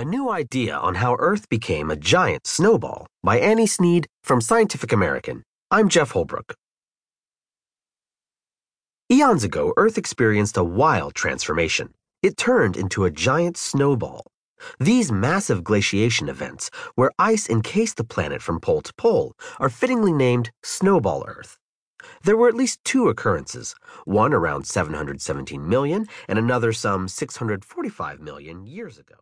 A New Idea on How Earth Became a Giant Snowball by Annie Sneed from Scientific American. I'm Jef Holbrook. Eons ago, Earth experienced a wild transformation. It turned into a giant snowball. These massive glaciation events, where ice encased the planet from pole to pole, are fittingly named Snowball Earth. There were at least two occurrences, one around 717 million and another some 645 million years ago.